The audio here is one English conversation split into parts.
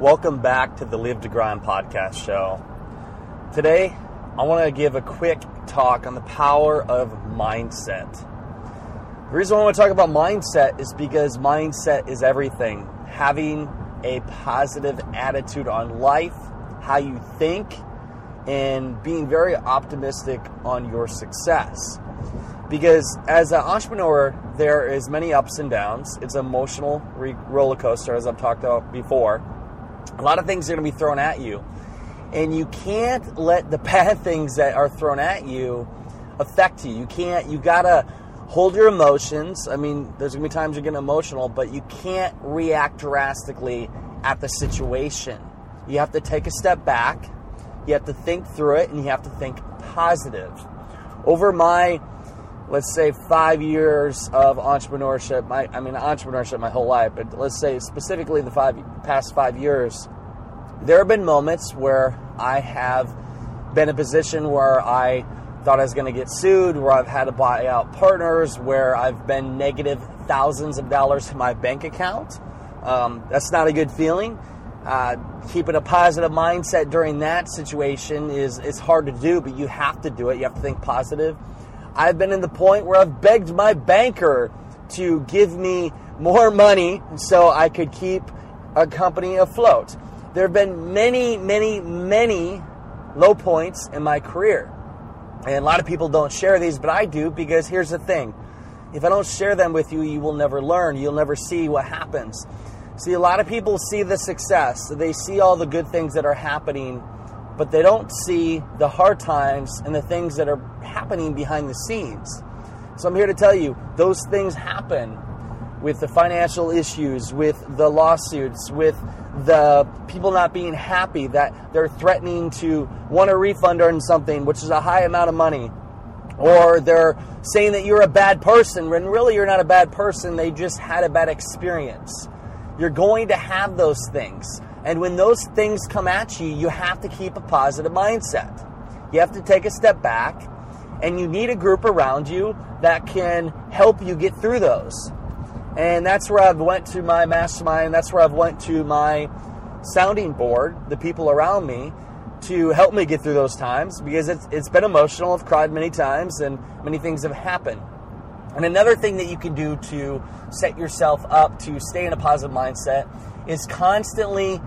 Welcome back to the Live to Grind podcast show. Today, I want to give a quick talk on the power of mindset. The reason I want to talk about mindset is because mindset is everything. Having a positive attitude on life, how you think, and being very optimistic on your success. Because as an entrepreneur, there is many ups and downs. It's an emotional roller coaster, as I've talked about before a lot of things are going to be thrown at you. And you can't let the bad things that are thrown at you affect you. You can't, you got to hold your emotions. I mean, there's going to be times you're getting emotional, but you can't react drastically at the situation. You have to take a step back, you have to think through it, and you have to think positive. Over my let's say five years of entrepreneurship. My, I mean, entrepreneurship my whole life, but let's say specifically the five past five years, there have been moments where I have been in a position where I thought I was going to get sued, where I've had to buy out partners, where I've been negative thousands of dollars in my bank account. Um, that's not a good feeling. Uh, keeping a positive mindset during that situation is is hard to do, but you have to do it. You have to think positive I've been in the point where I've begged my banker to give me more money so I could keep a company afloat. There have been many, many, many low points in my career. And a lot of people don't share these, but I do because here's the thing. If I don't share them with you, you will never learn. You'll never see what happens. See, a lot of people see the success, they see all the good things that are happening but they don't see the hard times and the things that are happening behind the scenes. So I'm here to tell you those things happen with the financial issues, with the lawsuits, with the people not being happy that they're threatening to want a refund on something, which is a high amount of money. Or they're saying that you're a bad person when really you're not a bad person, they just had a bad experience. You're going to have those things. And when those things come at you, you have to keep a positive mindset. You have to take a step back, and you need a group around you that can help you get through those. And that's where I've went to my mastermind. That's where I've went to my sounding board, the people around me, to help me get through those times because it's, it's been emotional. I've cried many times, and many things have happened. And another thing that you can do to set yourself up to stay in a positive mindset is constantly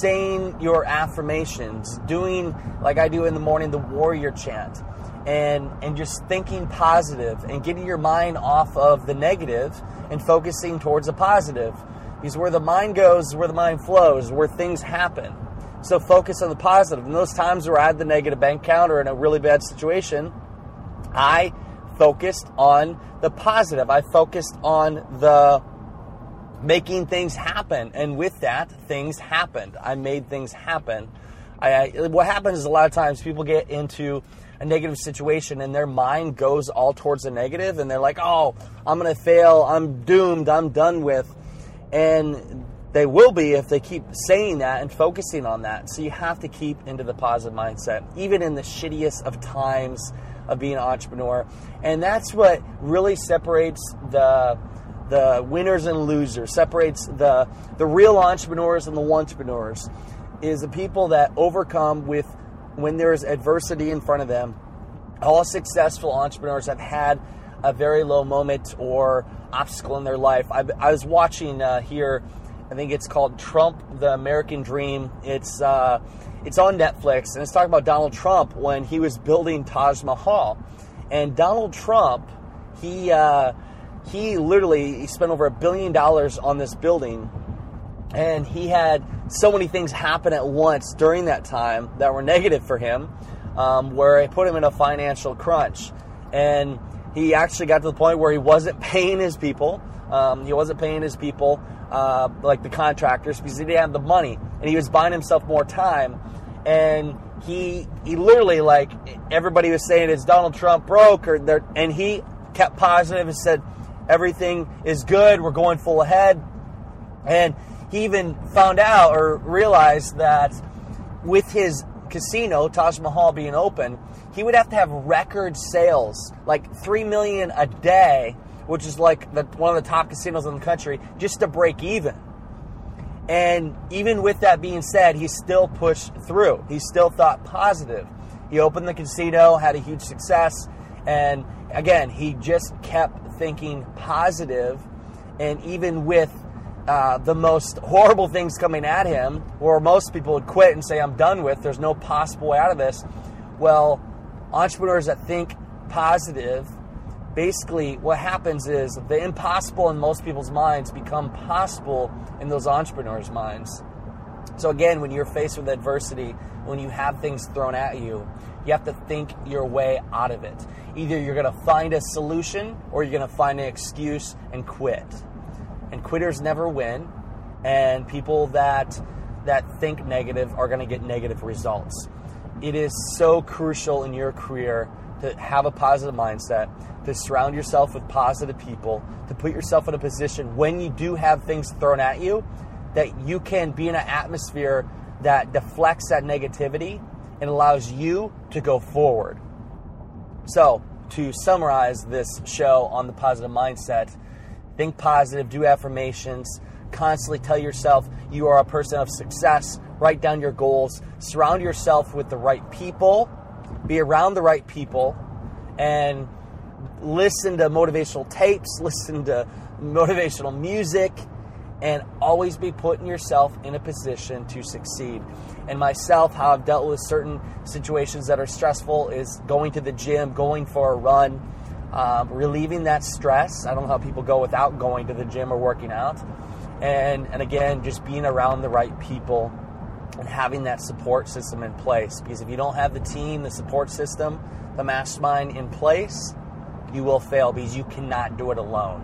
saying your affirmations, doing like I do in the morning the warrior chant, and and just thinking positive and getting your mind off of the negative and focusing towards the positive. Because where the mind goes, where the mind flows, where things happen. So focus on the positive. And those times where I had the negative bank account or in a really bad situation, I focused on the positive. I focused on the making things happen. And with that, things happened. I made things happen. I, I, what happens is a lot of times people get into a negative situation and their mind goes all towards the negative and they're like, oh, I'm going to fail. I'm doomed. I'm done with. And they will be if they keep saying that and focusing on that. So you have to keep into the positive mindset, even in the shittiest of times of being an entrepreneur. And that's what really separates the the winners and losers, separates the, the real entrepreneurs and the entrepreneurs, is the people that overcome with when there's adversity in front of them. All successful entrepreneurs have had a very low moment or obstacle in their life. I, I was watching uh, here, I think it's called Trump: The American Dream. It's uh, it's on Netflix, and it's talking about Donald Trump when he was building Taj Mahal, and Donald Trump, he. Uh, he literally he spent over a billion dollars on this building and he had so many things happen at once during that time that were negative for him um, where it put him in a financial crunch. And he actually got to the point where he wasn't paying his people um, he wasn't paying his people uh, like the contractors because he didn't have the money and he was buying himself more time. And he he literally like everybody was saying is Donald Trump broke? or there, and he kept positive and said everything is good. We're going full ahead, and he even found out or realized that with his casino, Taj Mahal being open, he would have to have record sales, like three million a day, which is like the, one of the top casinos in the country, just to break even. And even with that being said, he still pushed through. He still thought positive. He opened the casino, had a huge success, and again, he just kept thinking. And even with uh, the most horrible things coming at him, where most people would quit and say, I'm done with, there's no possible way out of this. Well, entrepreneurs that think positive, basically what happens is the impossible in most people's minds become possible in those entrepreneurs' minds. So again, when you're faced with adversity, when you have things thrown at you, you have to think your way out of it. Either you're going to find a solution or you're going to find an excuse and quit. And quitters never win, and people that that think negative are going to get negative results. It is so crucial in your career to have a positive mindset, to surround yourself with positive people, to put yourself in a position when you do have things thrown at you that you can be in an atmosphere that deflects that negativity and allows you to go forward. So, to summarize this show on the positive mindset, think positive, do affirmations, constantly tell yourself you are a person of success, write down your goals, surround yourself with the right people, be around the right people, and listen to motivational tapes, listen to motivational music, and always be putting yourself in a position to succeed. And myself, how I've dealt with certain situations that are stressful is going to the gym, going for a run, um, relieving that stress. I don't know how people go without going to the gym or working out. And, and again, just being around the right people and having that support system in place. Because if you don't have the team, the support system, the mastermind in place, you will fail because you cannot do it alone.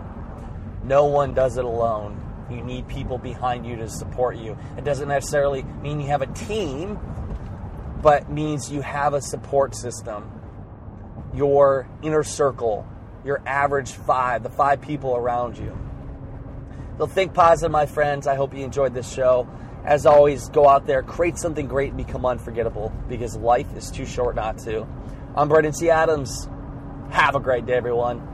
No one does it alone. You need people behind you to support you. It doesn't necessarily mean you have a team, but means you have a support system. Your inner circle, your average five, the five people around you. So think positive, my friends. I hope you enjoyed this show. As always, go out there, create something great, and become unforgettable because life is too short not to. I'm Brendan C. Adams. Have a great day, everyone.